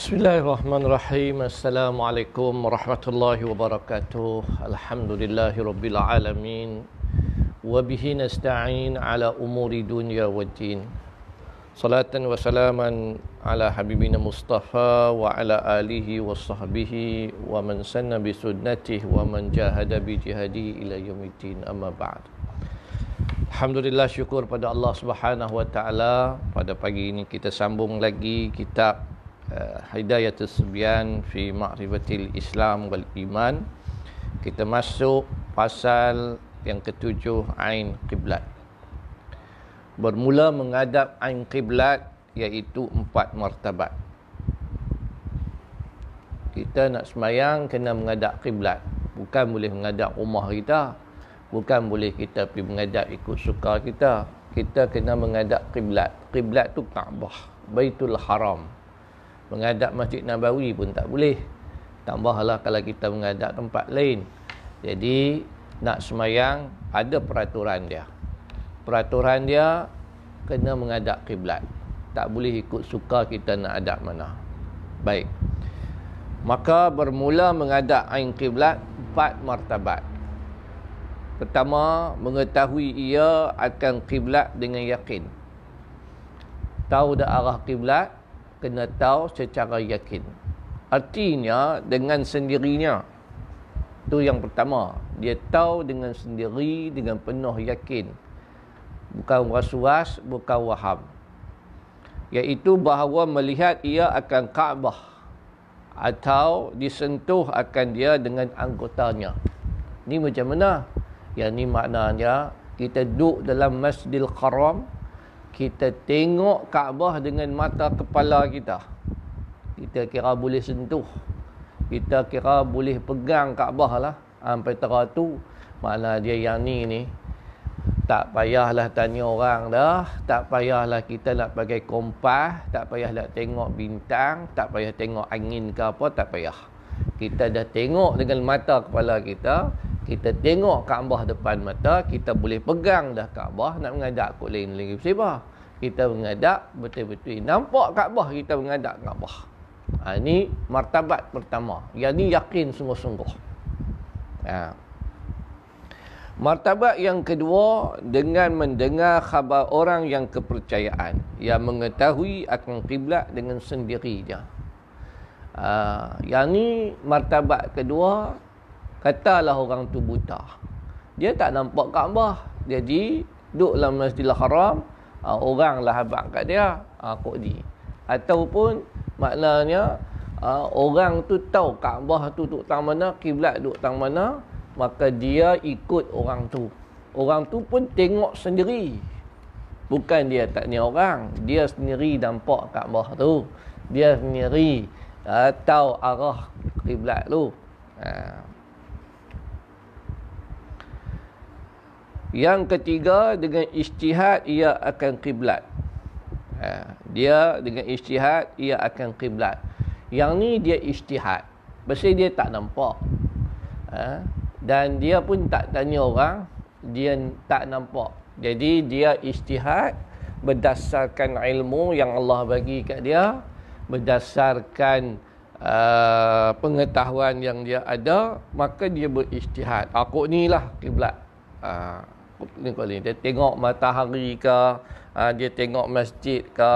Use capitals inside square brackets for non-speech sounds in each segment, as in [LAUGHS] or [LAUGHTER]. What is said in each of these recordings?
Bismillahirrahmanirrahim. Assalamualaikum warahmatullahi wabarakatuh. Alhamdulillahirabbil alamin. Wa bihi nasta'in ala umuri dunya waddin. Salatan wa salaman ala habibina Mustafa wa ala alihi wa sahbihi wa man sanna bi sunnatihi wa man jahada bi jihadi ila yaumiddin amma ba'd. Alhamdulillah syukur pada Allah Subhanahu wa taala pada pagi ini kita sambung lagi kitab uh, Hidayatus Subyan fi Ma'rifatil Islam wal Iman. Kita masuk pasal yang ketujuh Ain Qiblat. Bermula menghadap Ain Qiblat iaitu empat martabat. Kita nak semayang kena menghadap Qiblat. Bukan boleh menghadap rumah kita. Bukan boleh kita pergi menghadap ikut suka kita. Kita kena menghadap Qiblat. Qiblat tu Kaabah. Baitul Haram menghadap Masjid Nabawi pun tak boleh. Tambahlah kalau kita menghadap tempat lain. Jadi nak semayang ada peraturan dia. Peraturan dia kena menghadap kiblat. Tak boleh ikut suka kita nak hadap mana. Baik. Maka bermula menghadap ain kiblat empat martabat. Pertama, mengetahui ia akan kiblat dengan yakin. Tahu dah arah kiblat, kena tahu secara yakin. Artinya dengan sendirinya. Itu yang pertama. Dia tahu dengan sendiri, dengan penuh yakin. Bukan was-was, bukan waham. Iaitu bahawa melihat ia akan Kaabah. Atau disentuh akan dia dengan anggotanya. Ini macam mana? Yang ini maknanya, kita duduk dalam Masjidil Haram, kita tengok Kaabah dengan mata kepala kita. Kita kira boleh sentuh. Kita kira boleh pegang Kaabah lah. Sampai tera tu. Mana dia yang ni ni. Tak payahlah tanya orang dah. Tak payahlah kita nak pakai kompas. Tak payahlah tengok bintang. Tak payah tengok angin ke apa. Tak payah. Kita dah tengok dengan mata kepala kita. Kita tengok Kaabah depan mata, kita boleh pegang dah Kaabah nak mengadap kot lain lagi bersibah. Kita mengadap betul-betul nampak Kaabah kita mengadap Kaabah. Ha, ini martabat pertama. Yang ni yakin sungguh-sungguh. Ha. Martabat yang kedua dengan mendengar khabar orang yang kepercayaan yang mengetahui akan kiblat dengan sendiri dia. Ha, yang ni martabat kedua Katalah orang tu buta. Dia tak nampak Kaabah. Jadi, duduk dalam Masjidil Haram, uh, orang lah habang kat dia. Uh, kok di. Ataupun, maknanya, uh, orang tu tahu Kaabah tu duduk tang mana, kiblat duduk tang mana, maka dia ikut orang tu. Orang tu pun tengok sendiri. Bukan dia tak ni orang. Dia sendiri nampak Kaabah tu. Dia sendiri uh, tahu arah kiblat tu. Uh. Yang ketiga dengan ijtihad ia akan kiblat. Ha, dia dengan ijtihad ia akan kiblat. Yang ni dia ijtihad. Pasal dia tak nampak. Ha, dan dia pun tak tanya orang, dia tak nampak. Jadi dia ijtihad berdasarkan ilmu yang Allah bagi kat dia, berdasarkan uh, pengetahuan yang dia ada, maka dia berijtihad. Aku ni lah kiblat. Uh, dia tengok matahari ke uh, dia tengok masjid ke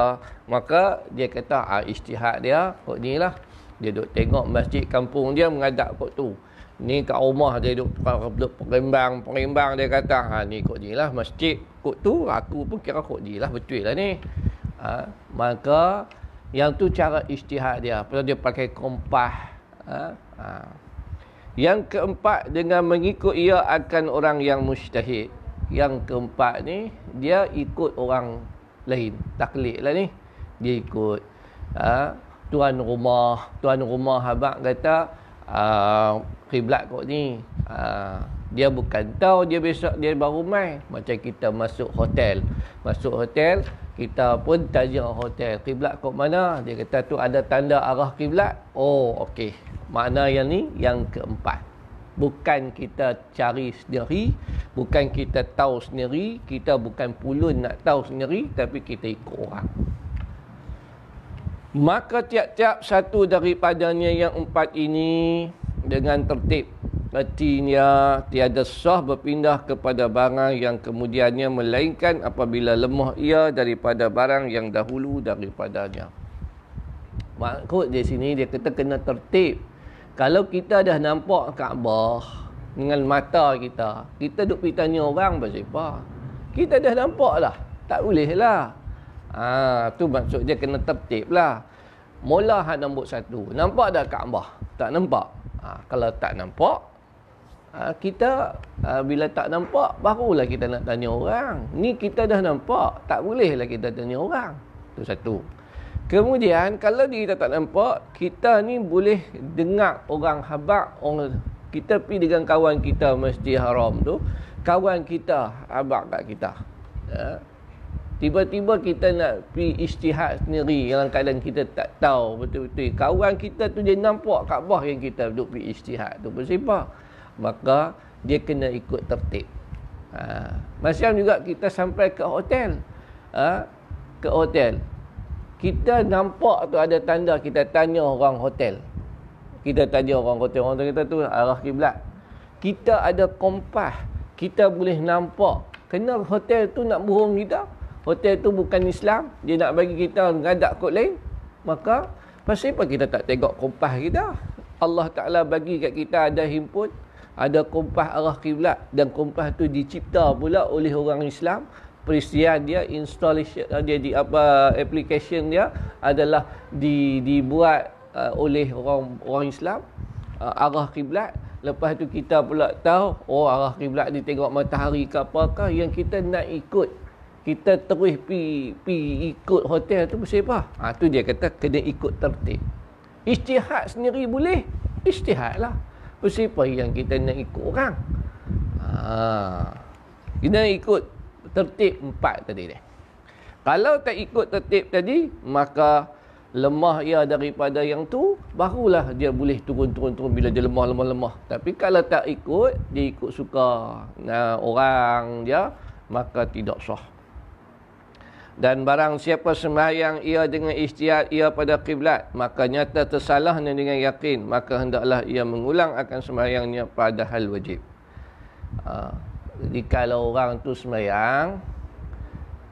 maka dia kata ah ijtihad dia kok ni lah. Dia duk tengok masjid kampung dia menghadap kok tu. Ni kat rumah dia duk perembang perembang dia kata ha ni kok ni lah masjid kok tu aku pun kira kok ni lah betul lah ni. Uh, maka yang tu cara ijtihad dia. Pasal dia pakai kompas uh, uh. Yang keempat dengan mengikut ia akan orang yang mustahid yang keempat ni dia ikut orang lain. Taklid lah ni. Dia ikut ha, tuan rumah. Tuan rumah habak kata kiblat uh, kot ni uh, dia bukan tahu dia besok dia baru mai. Macam kita masuk hotel. Masuk hotel kita pun tanya hotel kiblat kot mana? Dia kata tu ada tanda arah kiblat oh okey. Makna yang ni yang keempat bukan kita cari sendiri bukan kita tahu sendiri kita bukan pulun nak tahu sendiri tapi kita ikut orang Maka tiap-tiap satu daripadanya yang empat ini dengan tertib. Artinya tiada sah berpindah kepada barang yang kemudiannya melainkan apabila lemah ia daripada barang yang dahulu daripadanya. Maksud di sini dia kata kena tertib. Kalau kita dah nampak Kaabah dengan mata kita, kita duk pergi tanya orang apa? Kita dah nampak lah. Tak boleh lah. Ha, tu maksud dia kena tertib lah. Mula hak nombor satu. Nampak dah Kaabah? Tak nampak? Ha, kalau tak nampak, ha, kita ha, bila tak nampak, barulah kita nak tanya orang. Ni kita dah nampak. Tak bolehlah kita tanya orang. Tu satu. Kemudian, kalau kita tak nampak, kita ni boleh dengar orang habak. Orang, kita pergi dengan kawan kita Masjid Haram tu. Kawan kita habak kat kita. Ya. Tiba-tiba kita nak pergi istihad sendiri dalam keadaan kita tak tahu betul-betul. Kawan kita tu dia nampak Kaabah yang kita duduk pergi istihad tu bersifat. Maka dia kena ikut tertib. Ha. Macam juga kita sampai ke hotel. Ha. Ke hotel. Kita nampak tu ada tanda kita tanya orang hotel. Kita tanya orang hotel. Orang kita tu arah kiblat. Kita ada kompas. Kita boleh nampak. Kenal hotel tu nak bohong kita? hotel tu bukan Islam, dia nak bagi kita ngadak kod lain, maka pasal apa kita tak tengok kompas kita? Allah Ta'ala bagi kat kita ada himpun, ada kompas arah kiblat dan kompas tu dicipta pula oleh orang Islam. Peristian dia, installation dia di apa application dia adalah di dibuat uh, oleh orang orang Islam uh, arah kiblat. Lepas tu kita pula tahu oh arah kiblat ni tengok matahari ke apakah yang kita nak ikut kita terus pi pi ikut hotel tu mesti apa? Ha, tu dia kata kena ikut tertib. Ijtihad sendiri boleh. Ijtihad lah. Mesti apa yang kita nak ikut orang? Ha, kena ikut tertib empat tadi dia. Kalau tak ikut tertib tadi, maka lemah ia daripada yang tu, barulah dia boleh turun-turun-turun bila dia lemah-lemah-lemah. Tapi kalau tak ikut, dia ikut suka nah, orang dia, maka tidak sah. Dan barang siapa sembahyang ia dengan istiad ia pada kiblat, maka nyata tersalahnya dengan yakin, maka hendaklah ia mengulang akan sembahyangnya pada hal wajib. Ha, kalau orang tu sembahyang,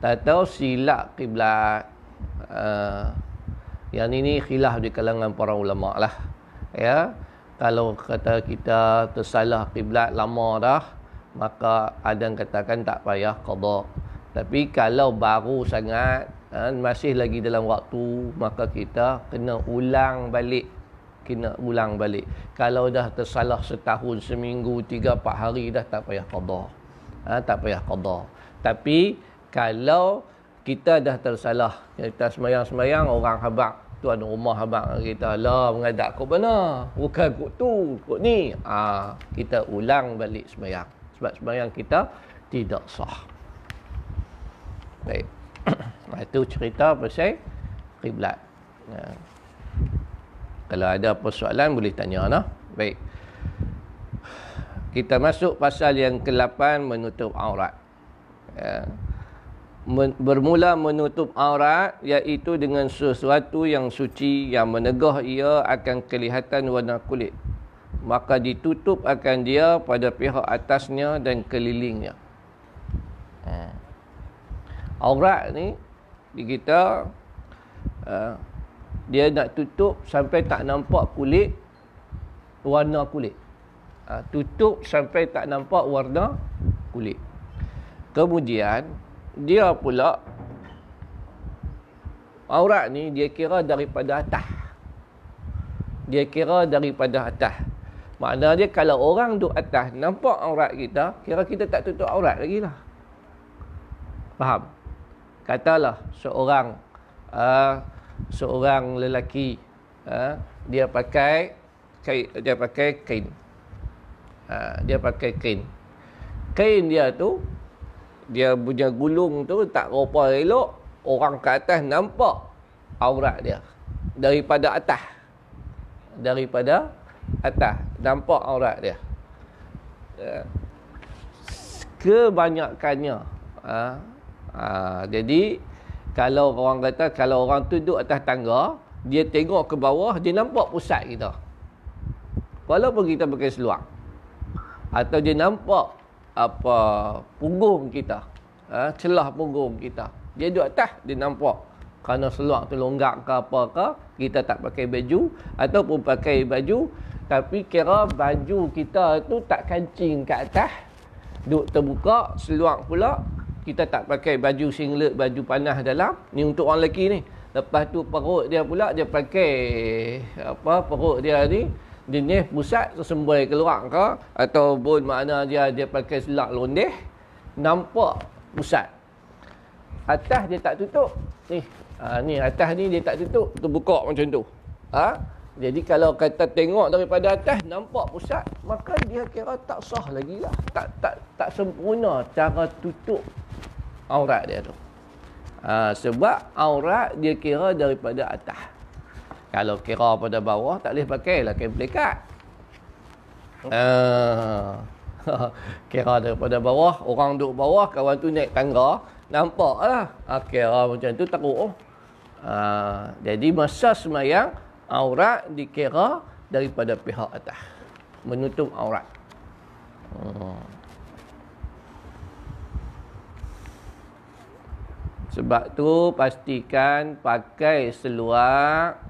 tak tahu silap kiblat. Ha, yang ini khilaf di kalangan para ulama lah. Ya, kalau kata kita tersalah kiblat lama dah, maka ada yang katakan tak payah qada. Tapi kalau baru sangat ha, masih lagi dalam waktu maka kita kena ulang balik kena ulang balik. Kalau dah tersalah setahun, seminggu, tiga, empat hari dah tak payah qada. Ha, tak payah qada. Tapi kalau kita dah tersalah, kita semayang-semayang orang habak tuan rumah habak kita lah mengadak kau mana? Bukan kau tu, kau ni. Ha, kita ulang balik semayang. Sebab semayang kita tidak sah. Baik. [CLEARS THROAT] Itu cerita pasal kiblat. Ya. Kalau ada persoalan boleh tanya nah. Baik. Kita masuk pasal yang ke-8 menutup aurat. Ya. Bermula menutup aurat iaitu dengan sesuatu yang suci yang menegah ia akan kelihatan warna kulit. Maka ditutup akan dia pada pihak atasnya dan kelilingnya. Hmm aurat ni di kita uh, dia nak tutup sampai tak nampak kulit warna kulit. Uh, tutup sampai tak nampak warna kulit. Kemudian dia pula aurat ni dia kira daripada atas. Dia kira daripada atas. Maknanya kalau orang duduk atas nampak aurat kita kira kita tak tutup aurat lagi lah. Faham? Katalah seorang uh, seorang lelaki uh, dia pakai kain dia pakai kain. Uh, dia pakai kain. Kain dia tu dia punya gulung tu tak rupa elok orang ke atas nampak aurat dia. Daripada atas. Daripada atas nampak aurat dia. Kebanyakannya uh, Ha, jadi kalau orang kata kalau orang tu duduk atas tangga, dia tengok ke bawah, dia nampak pusat kita. Walaupun kita pakai seluar. Atau dia nampak apa punggung kita. Ha, celah punggung kita. Dia duduk atas, dia nampak. Kerana seluar tu longgak ke apa ke, kita tak pakai baju. Ataupun pakai baju, tapi kira baju kita tu tak kancing ke atas. Duduk terbuka, seluar pula. Kita tak pakai baju singlet, baju panas dalam. Ni untuk orang lelaki ni. Lepas tu perut dia pula dia pakai apa perut dia ni jenis pusat tersembai keluar ke ataupun makna dia dia pakai selak londeh nampak pusat. Atas dia tak tutup. Ni, ha, ni atas ni dia tak tutup, terbuka macam tu. Ha? Jadi kalau kata tengok daripada atas nampak pusat, maka dia kira tak sah lagi lah. Tak tak tak sempurna cara tutup aurat dia tu. Ha, sebab aurat dia kira daripada atas. Kalau kira pada bawah tak boleh pakai lah kain pelikat. Ha, [LAUGHS] kira daripada bawah, orang duduk bawah, kawan tu naik tangga, nampak lah. Ha, kira macam tu teruk. Ha, jadi masa semayang, aurat dikira daripada pihak atas. Menutup aurat. Hmm. Sebab tu pastikan pakai seluar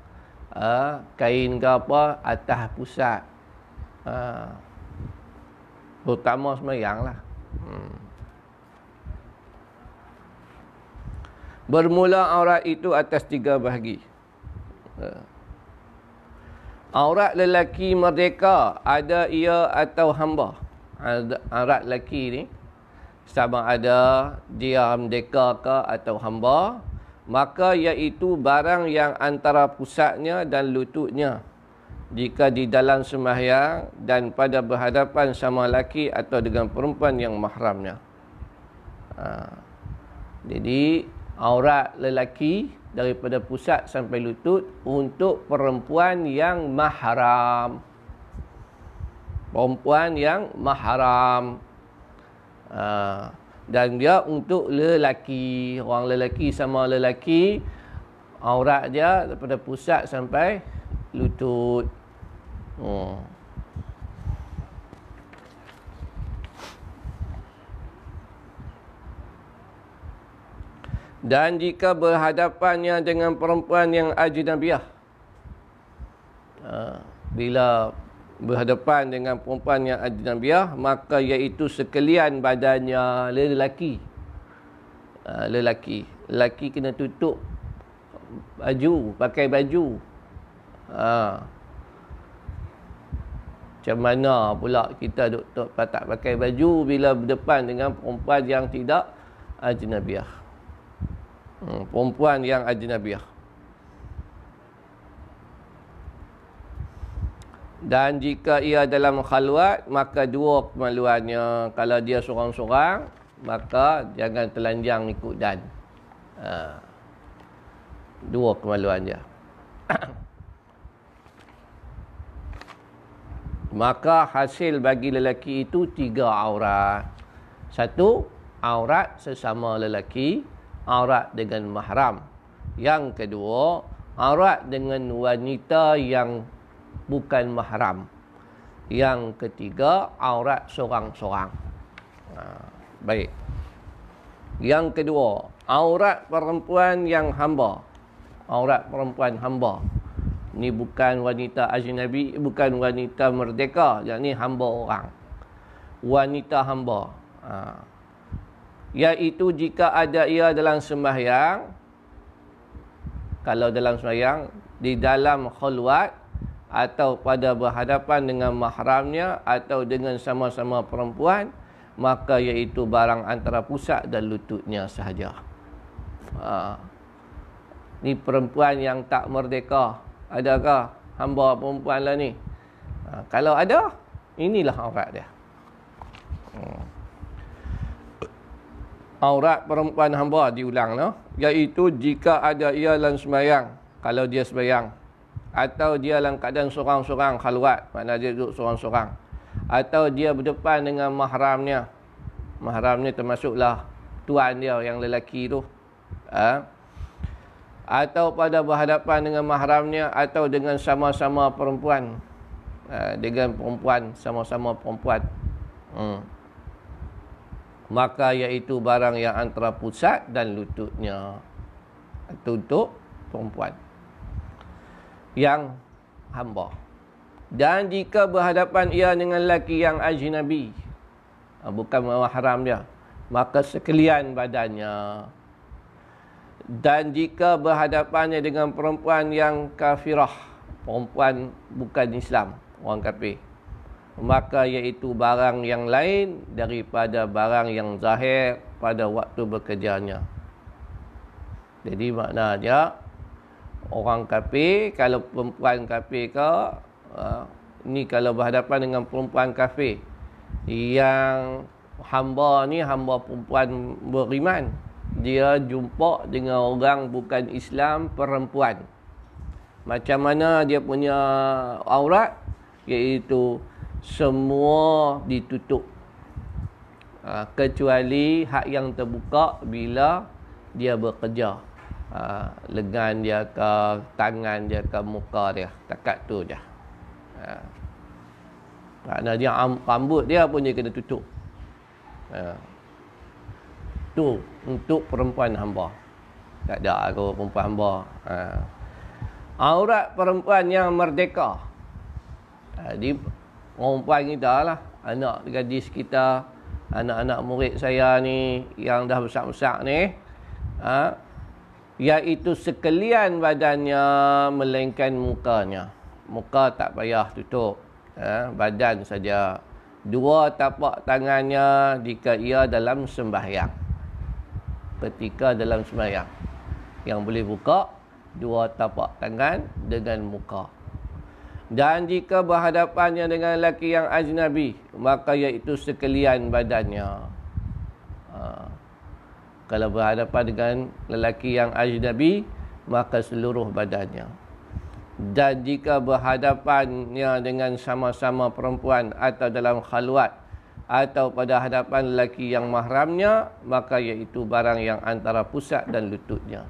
uh, kain ke apa atas pusat. Uh, terutama semayang lah. Hmm. Bermula aurat itu atas tiga bahagi. Uh. Aurat lelaki merdeka ada ia atau hamba. Aurat lelaki ni sama ada dia merdeka ke atau hamba? Maka iaitu barang yang antara pusatnya dan lututnya. Jika di dalam sembahyang dan pada berhadapan sama laki atau dengan perempuan yang mahramnya. Ha. jadi aurat lelaki daripada pusat sampai lutut untuk perempuan yang mahram. Perempuan yang mahram Ha. dan dia untuk lelaki orang lelaki sama lelaki aurat dia daripada pusat sampai lutut hmm. dan jika berhadapannya dengan perempuan yang ajnabiah ha. bila berhadapan dengan perempuan yang ajnabiah maka iaitu sekalian badannya lelaki. Uh, lelaki. Lelaki kena tutup baju pakai baju. Uh. macam mana pula kita duk, tak pakai baju bila berdepan dengan perempuan yang tidak ajnabiah? Hmm, perempuan yang ajnabiah Dan jika ia dalam khalwat, maka dua kemaluannya. Kalau dia seorang-seorang, maka jangan telanjang ikut dan. Ha. Dua kemaluan dia. [COUGHS] maka hasil bagi lelaki itu tiga aurat. Satu, aurat sesama lelaki. Aurat dengan mahram. Yang kedua, aurat dengan wanita yang bukan mahram. Yang ketiga, aurat seorang-seorang. Ha, baik. Yang kedua, aurat perempuan yang hamba. Aurat perempuan hamba. Ini bukan wanita ajnabi, bukan wanita merdeka. Yang ini hamba orang. Wanita hamba. Ha. Iaitu jika ada ia dalam sembahyang, kalau dalam sembahyang, di dalam khulwat, atau pada berhadapan dengan mahramnya atau dengan sama-sama perempuan maka iaitu barang antara pusat dan lututnya sahaja. Ha. Ni perempuan yang tak merdeka. Adakah hamba perempuan lah ni? Ha. Kalau ada, inilah aurat dia. Hmm. Aurat perempuan hamba diulang no? Iaitu jika ada ia dalam semayang. Kalau dia semayang atau dia dalam keadaan seorang-seorang khalwat maknanya dia duduk seorang-seorang. Atau dia berdepan dengan mahramnya. Mahramnya termasuklah tuan dia yang lelaki tu. Ha? atau pada berhadapan dengan mahramnya atau dengan sama-sama perempuan. Uh, dengan perempuan sama-sama perempuan. Hmm. maka iaitu barang yang antara pusat dan lututnya. Itu untuk perempuan yang hamba. Dan jika berhadapan ia dengan lelaki yang ajnabi uh, bukan mahram dia maka sekalian badannya. Dan jika berhadapannya dengan perempuan yang kafirah perempuan bukan Islam orang kafir maka iaitu barang yang lain daripada barang yang zahir pada waktu bekerjanya. Jadi maknanya orang kafir kalau perempuan kafir ke uh, ni kalau berhadapan dengan perempuan kafir yang hamba ni hamba perempuan beriman dia jumpa dengan orang bukan Islam perempuan. Macam mana dia punya aurat iaitu semua ditutup. Ha, kecuali hak yang terbuka bila dia bekerja. Ha, lengan dia ke tangan dia ke muka dia. Takat tu je. Ha. Maknanya dia rambut dia pun dia kena tutup. Ha tu untuk perempuan hamba. Tak ada aku perempuan hamba. Ha. Aurat perempuan yang merdeka. Jadi perempuan kita lah. Anak gadis kita. Anak-anak murid saya ni yang dah besar-besar ni. Ha, iaitu sekalian badannya melainkan mukanya. Muka tak payah tutup. Ha, badan saja. Dua tapak tangannya jika ia dalam sembahyang ketika dalam sembahyang yang boleh buka dua tapak tangan dengan muka dan jika berhadapannya dengan lelaki yang ajnabi maka iaitu sekalian badannya. Kalau berhadapan dengan lelaki yang ajnabi maka seluruh badannya. Dan jika berhadapannya dengan sama-sama perempuan atau dalam khalwat atau pada hadapan lelaki yang mahramnya maka iaitu barang yang antara pusat dan lututnya.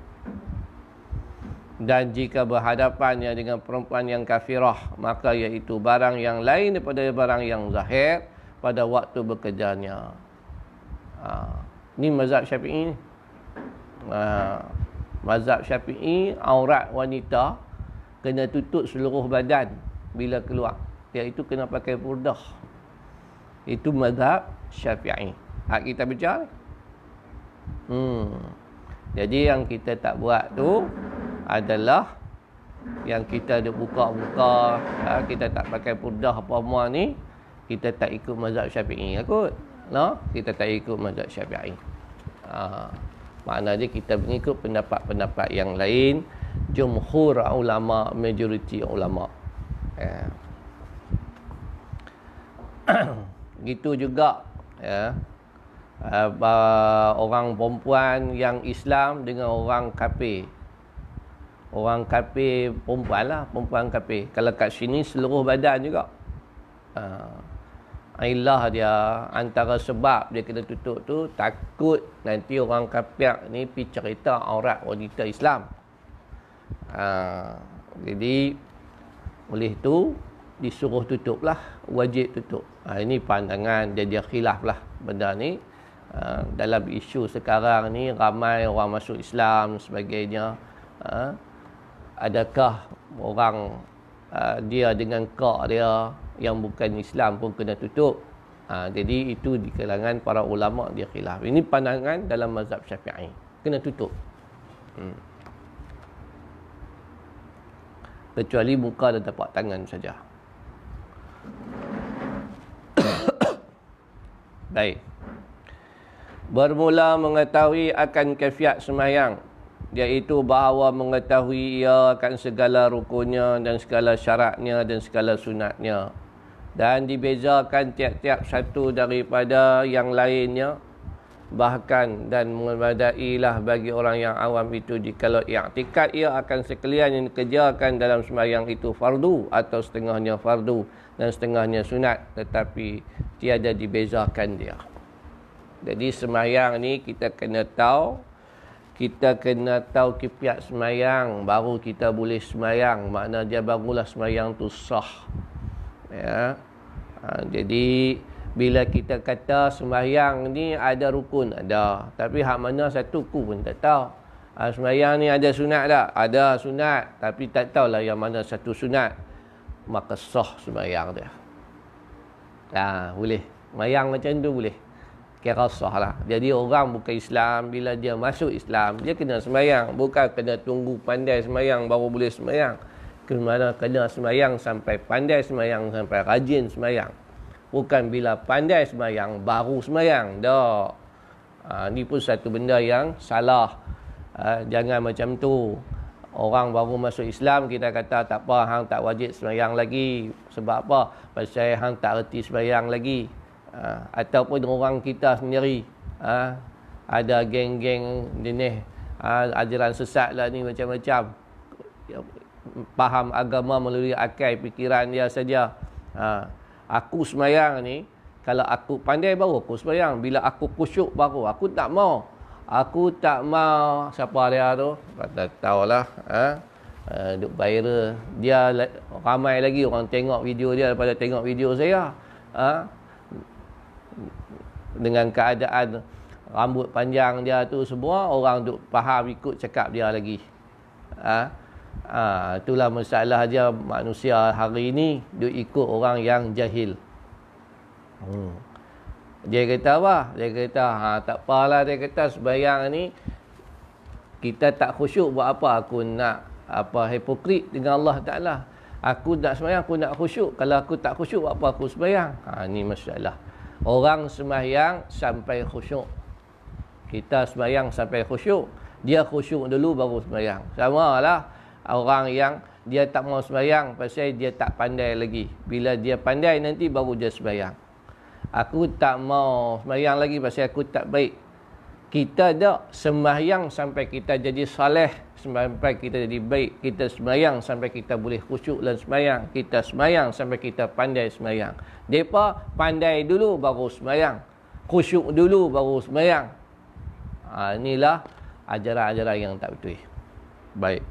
Dan jika berhadapannya dengan perempuan yang kafirah maka iaitu barang yang lain daripada barang yang zahir pada waktu bekerjanya. Ha. Ni mazhab syafi'i ni ha. mazhab syafi'i aurat wanita kena tutup seluruh badan bila keluar iaitu kena pakai burdah itu mazhab syafi'i. Hak kita bicara. Hmm. Jadi yang kita tak buat tu adalah yang kita ada buka-buka, ha, kita tak pakai purdah apa semua ni, kita tak ikut mazhab syafi'i kot. No? Kita tak ikut mazhab syafi'i. Ha. Maknanya kita mengikut pendapat-pendapat yang lain, jumhur ulama, majoriti ulama. Yeah. [COUGHS] Gitu juga ya. Uh, orang perempuan yang Islam dengan orang kafir. Orang kafir perempuan lah, perempuan kafir. Kalau kat sini seluruh badan juga. Uh, Ailah dia. Antara sebab dia kena tutup tu takut nanti orang kafir ni pi cerita aurat wanita Islam. Uh, jadi oleh tu disuruh tutup lah wajib tutup. Ha, ini pandangan dia dia khilaf lah benda ni. Ha, dalam isu sekarang ni ramai orang masuk Islam sebagainya. Ha, adakah orang ha, dia dengan kak dia yang bukan Islam pun kena tutup ha, jadi itu di kalangan para ulama dia khilaf ini pandangan dalam mazhab syafi'i kena tutup hmm. kecuali muka dan tapak tangan saja [COUGHS] Baik. Bermula mengetahui akan kefiat semayang. Iaitu bahawa mengetahui ia akan segala rukunnya dan segala syaratnya dan segala sunatnya. Dan dibezakan tiap-tiap satu daripada yang lainnya. Bahkan dan memadailah bagi orang yang awam itu jikalau i'tikad ia akan sekalian yang dikerjakan dalam semayang itu fardu atau setengahnya fardu dan setengahnya sunat tetapi tiada dibezakan dia. Jadi semayang ni kita kena tahu kita kena tahu kipiat semayang baru kita boleh semayang. Makna dia barulah semayang tu sah. Ya. Ha, jadi bila kita kata semayang ni ada rukun ada. Tapi hak mana satu ku pun tak tahu. Ha, semayang ni ada sunat tak? Ada sunat. Tapi tak tahulah yang mana satu sunat. Maka sah semayang dia. Ha, boleh. Semayang macam tu boleh kira sah lah. Jadi orang bukan Islam, bila dia masuk Islam, dia kena semayang. Bukan kena tunggu pandai semayang baru boleh semayang. Kemana kena semayang sampai pandai semayang, sampai rajin semayang. Bukan bila pandai semayang, baru semayang. Tak. Ha, ni pun satu benda yang salah. Ha, jangan macam tu. Orang baru masuk Islam, kita kata tak apa, hang tak wajib semayang lagi. Sebab apa? Pasal hang tak reti semayang lagi ha, ataupun orang kita sendiri. Ha, ada geng-geng jenis ha, ajaran sesat lah ni macam-macam. Faham agama melalui akal fikiran dia saja. Ha, aku semayang ni kalau aku pandai baru aku semayang. Bila aku kusyuk baru aku tak mau. Aku tak mau. Siapa dia tu? Tak tahulah ha? Uh, viral. Dia ramai lagi orang tengok video dia daripada tengok video saya. Ha? Dengan keadaan rambut panjang dia tu semua orang duk faham ikut cakap dia lagi. Ha? Ha, itulah masalah dia manusia hari ini duk ikut orang yang jahil. Hmm. Dia kata apa? Dia kata ha tak apalah dia kata sebayang ni kita tak khusyuk buat apa aku nak apa hipokrit dengan Allah Taala. Aku nak semayang aku nak khusyuk. Kalau aku tak khusyuk buat apa aku sebayang? Ha ni masalah. Orang sembahyang sampai khusyuk. Kita sembahyang sampai khusyuk. Dia khusyuk dulu baru sembahyang. Sama lah orang yang dia tak mau sembahyang pasal dia tak pandai lagi. Bila dia pandai nanti baru dia sembahyang. Aku tak mau sembahyang lagi pasal aku tak baik. Kita dah sembahyang sampai kita jadi saleh sampai kita jadi baik. Kita semayang sampai kita boleh khusyuk dalam semayang kita semayang sampai kita pandai semayang mereka pandai dulu baru semayang khusyuk dulu baru semayang ha, inilah ajaran-ajaran yang tak betul. Baik.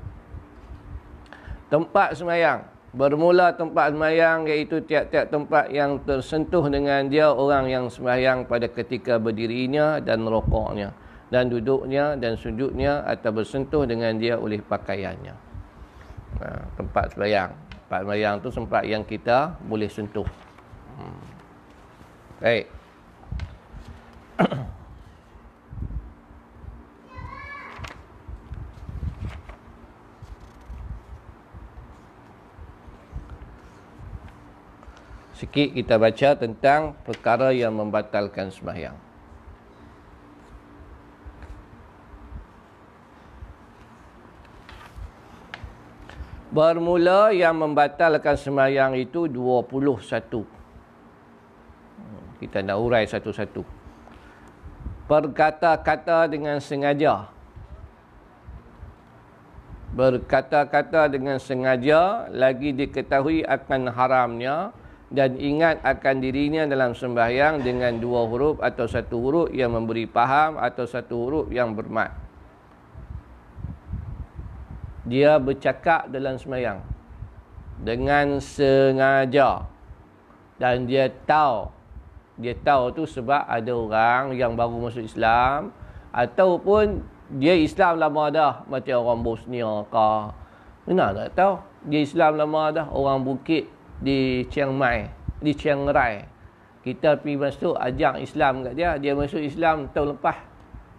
Tempat semayang bermula tempat semayang iaitu tiap-tiap tempat yang tersentuh dengan dia orang yang semayang pada ketika berdirinya dan rokoknya dan duduknya dan sujudnya atau bersentuh dengan dia oleh pakaiannya. Ha, tempat sembahyang. Tempat sembahyang tu tempat yang kita boleh sentuh. Hmm. Baik. Sikit kita baca tentang perkara yang membatalkan sembahyang. Bermula yang membatalkan semayang itu 21. Kita nak urai satu-satu. Berkata-kata dengan sengaja. Berkata-kata dengan sengaja lagi diketahui akan haramnya dan ingat akan dirinya dalam sembahyang dengan dua huruf atau satu huruf yang memberi paham atau satu huruf yang bermat. Dia bercakap dalam semayang dengan sengaja. Dan dia tahu dia tahu tu sebab ada orang yang baru masuk Islam ataupun dia Islam lama dah. Macam orang Bosnia ke mana tak tahu? Dia Islam lama dah orang bukit di Chiang Mai di Chiang Rai. Kita pergi masuk ajak Islam kat dia. Dia masuk Islam tahun lepas.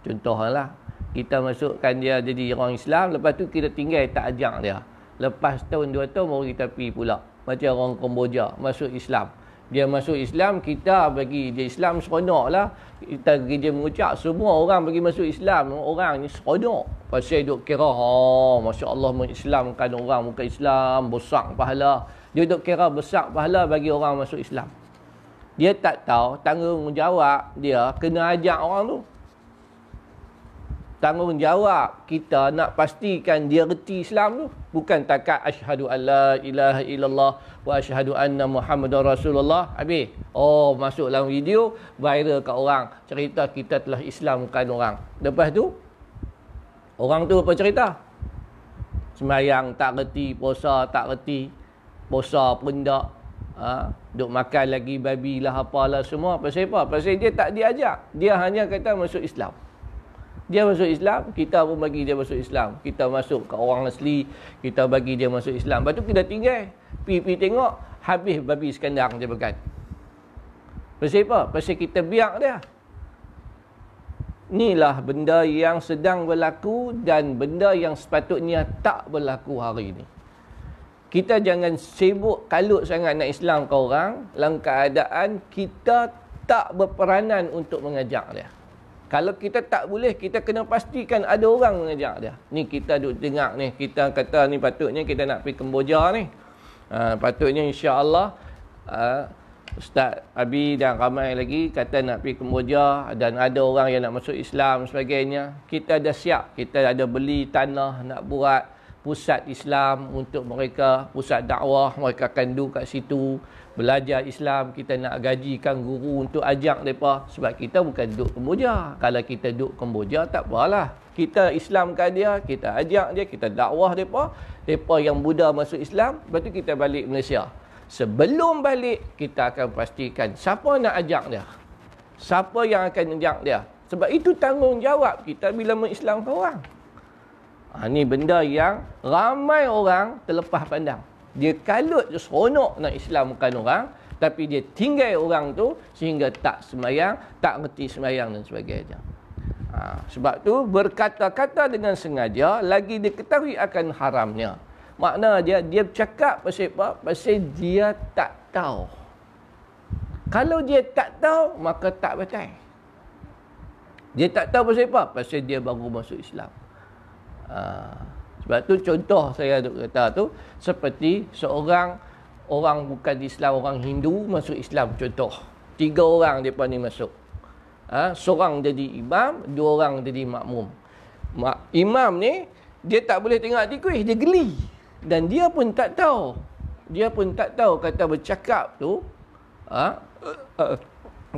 Contohlah kita masukkan dia jadi orang Islam lepas tu kita tinggal tak ajak dia. Lepas tahun dua tahun baru kita pergi pula. Macam orang Kamboja masuk Islam. Dia masuk Islam kita bagi dia Islam seronok lah kita bagi dia mengucap semua orang bagi masuk Islam. Orang ni seronok. Pasal duk kira oh, Masya Allah mengislamkan orang bukan Islam besar pahala dia duk kira besar pahala bagi orang masuk Islam. Dia tak tahu tanggungjawab dia kena ajak orang tu. Tanggungjawab kita nak pastikan dia reti Islam tu bukan takat asyhadu alla ilaha illallah wa asyhadu anna muhammadar rasulullah. Habis. Oh masuk dalam video viral kat orang. Cerita kita telah Islamkan orang. Lepas tu Orang tu apa cerita? Semayang tak reti, puasa tak reti. Puasa pun tak. Ha? Duk makan lagi babi lah apalah semua. Pasal apa? Pasal dia tak diajak. Dia hanya kata masuk Islam. Dia masuk Islam, kita pun bagi dia masuk Islam. Kita masuk ke orang asli, kita bagi dia masuk Islam. Lepas tu kita tinggal. Pergi tengok, habis babi sekandang dia makan. Pasal apa? Pasal kita biak dia. Inilah benda yang sedang berlaku dan benda yang sepatutnya tak berlaku hari ini. Kita jangan sibuk kalut sangat nak Islam ke orang dalam keadaan kita tak berperanan untuk mengajak dia. Kalau kita tak boleh, kita kena pastikan ada orang mengajak dia. Ni kita duduk dengar ni, kita kata ni patutnya kita nak pergi Kemboja ni. Uh, patutnya insya-Allah uh, Ustaz Abi dan ramai lagi kata nak pergi Kemboja dan ada orang yang nak masuk Islam sebagainya. Kita dah siap. Kita ada beli tanah nak buat pusat Islam untuk mereka, pusat dakwah. Mereka akan duduk kat situ, belajar Islam. Kita nak gajikan guru untuk ajak mereka. Sebab kita bukan duduk Kemboja. Kalau kita duduk Kemboja, tak apalah. Kita Islamkan dia, kita ajak dia, kita dakwah mereka. Mereka yang Buddha masuk Islam, lepas tu kita balik Malaysia sebelum balik kita akan pastikan siapa nak ajak dia siapa yang akan ajak dia sebab itu tanggungjawab kita bila mengislamkan orang ha, ni benda yang ramai orang terlepas pandang dia kalut dia seronok nak islamkan orang tapi dia tinggal orang tu sehingga tak semayang tak ngerti semayang dan sebagainya ha, sebab tu berkata-kata dengan sengaja lagi diketahui akan haramnya Makna dia dia cakap pasal apa? Pasal dia tak tahu. Kalau dia tak tahu, maka tak betul. Dia tak tahu pasal apa? Pasal dia baru masuk Islam. Ha. Sebab tu contoh saya duk kata tu seperti seorang orang bukan Islam, orang Hindu masuk Islam contoh. Tiga orang depa ni masuk. Ha, seorang jadi imam, dua orang jadi makmum. Mak, imam ni dia tak boleh tengok tikus, dia geli dan dia pun tak tahu dia pun tak tahu kata bercakap tu ha?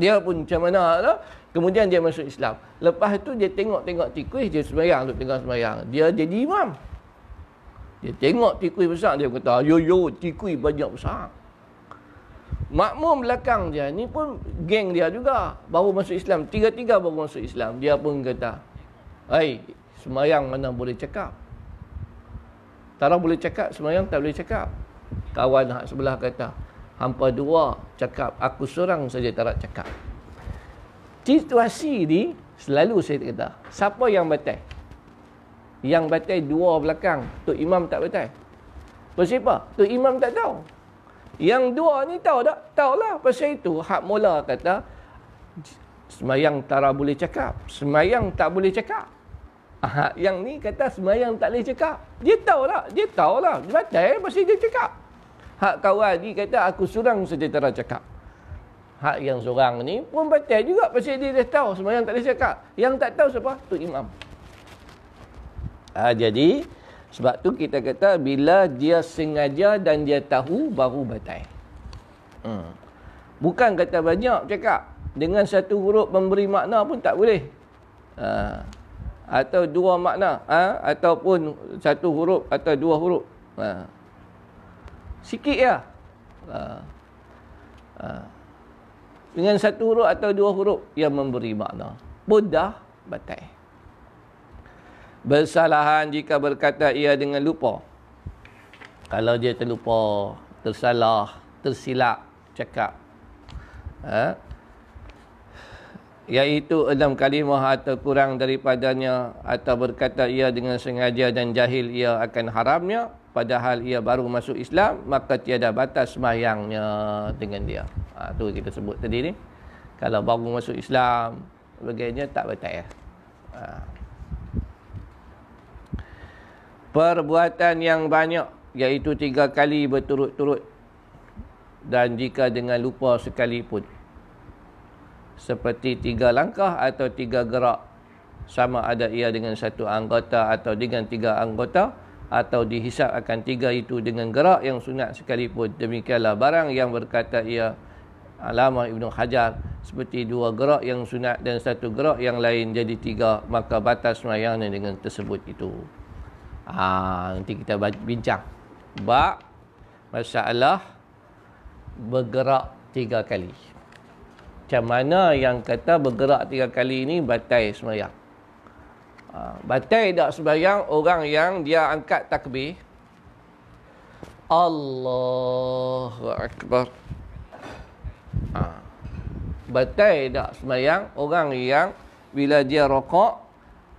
dia pun macam mana lah. Kemudian dia masuk Islam. Lepas tu dia tengok-tengok tikus dia sembahyang tu tengah sembahyang. Dia jadi imam. Dia tengok tikus besar dia kata yo yo tikus banyak besar. Makmum belakang dia ni pun geng dia juga. Baru masuk Islam. Tiga-tiga baru masuk Islam. Dia pun kata hai sembahyang mana boleh cakap? Tarang boleh cakap, semayang tak boleh cakap. Kawan hak sebelah kata, hampa dua cakap, aku seorang saja tak nak cakap. Situasi ni, selalu saya kata, siapa yang batal? Yang batal dua belakang, Tok Imam tak batal. Pasal apa? Tok Imam tak tahu. Yang dua ni tahu tak? Tahu lah. Pasal itu, hak mula kata, semayang tara boleh cakap. Semayang tak boleh cakap. Ha, yang ni kata semayang tak boleh cakap. Dia tahu lah. Dia tahu lah. Dia batal pasti dia cakap. Hak kawan ni kata aku surang tak cakap. Hak yang seorang ni pun batal juga pasal dia dah tahu semayang tak boleh cakap. Yang tak tahu siapa? Tu imam. Ha, jadi sebab tu kita kata bila dia sengaja dan dia tahu baru batal. Hmm. Bukan kata banyak cakap. Dengan satu huruf memberi makna pun tak boleh. Ha atau dua makna ha? ataupun satu huruf atau dua huruf ha. sikit ya ha. Ha. Dengan satu huruf atau dua huruf yang memberi makna. Mudah batal. Bersalahan jika berkata ia dengan lupa. Kalau dia terlupa tersalah tersilap cakap. Ha? iaitu enam kalimah atau kurang daripadanya atau berkata ia dengan sengaja dan jahil ia akan haramnya padahal ia baru masuk Islam maka tiada batas semayangnya dengan dia ha, tu kita sebut tadi ni kalau baru masuk Islam sebagainya tak batal ya. ha. perbuatan yang banyak iaitu tiga kali berturut-turut dan jika dengan lupa sekalipun seperti tiga langkah atau tiga gerak sama ada ia dengan satu anggota atau dengan tiga anggota atau dihisap akan tiga itu dengan gerak yang sunat sekalipun. Demikianlah barang yang berkata ia Alamah Ibnu Hajar seperti dua gerak yang sunat dan satu gerak yang lain jadi tiga maka batas semayangnya dengan tersebut itu. Ha, nanti kita bincang. Bak masalah bergerak tiga kali. Macam mana yang kata bergerak tiga kali ini batai semayang ha, batai tak semayang orang yang dia angkat takbir? Allahu Akbar. Ha batai tak semayang orang yang bila dia rokok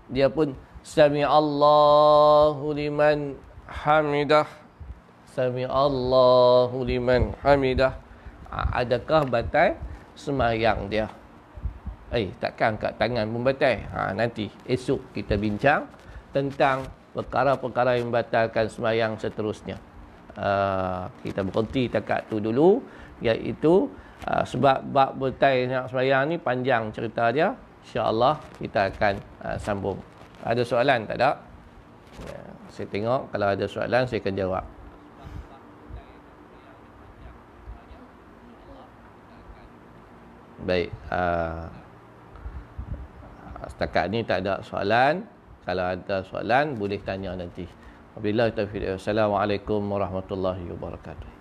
dia pun sami Allahu liman hamidah. Sami Allahu liman hamidah. Ha, adakah batai semayang dia eh takkan kat tangan pun batai ha, nanti esok kita bincang tentang perkara-perkara yang membatalkan semayang seterusnya uh, kita berhenti takat tu dulu iaitu Uh, sebab bab bertai nak sembahyang ni panjang cerita dia. Insya-Allah kita akan uh, sambung. Ada soalan tak ada? Ya, saya tengok kalau ada soalan saya akan jawab. Baik. Uh, setakat ni tak ada soalan. Kalau ada soalan boleh tanya nanti. Wabillahi taufiq. Assalamualaikum warahmatullahi wabarakatuh.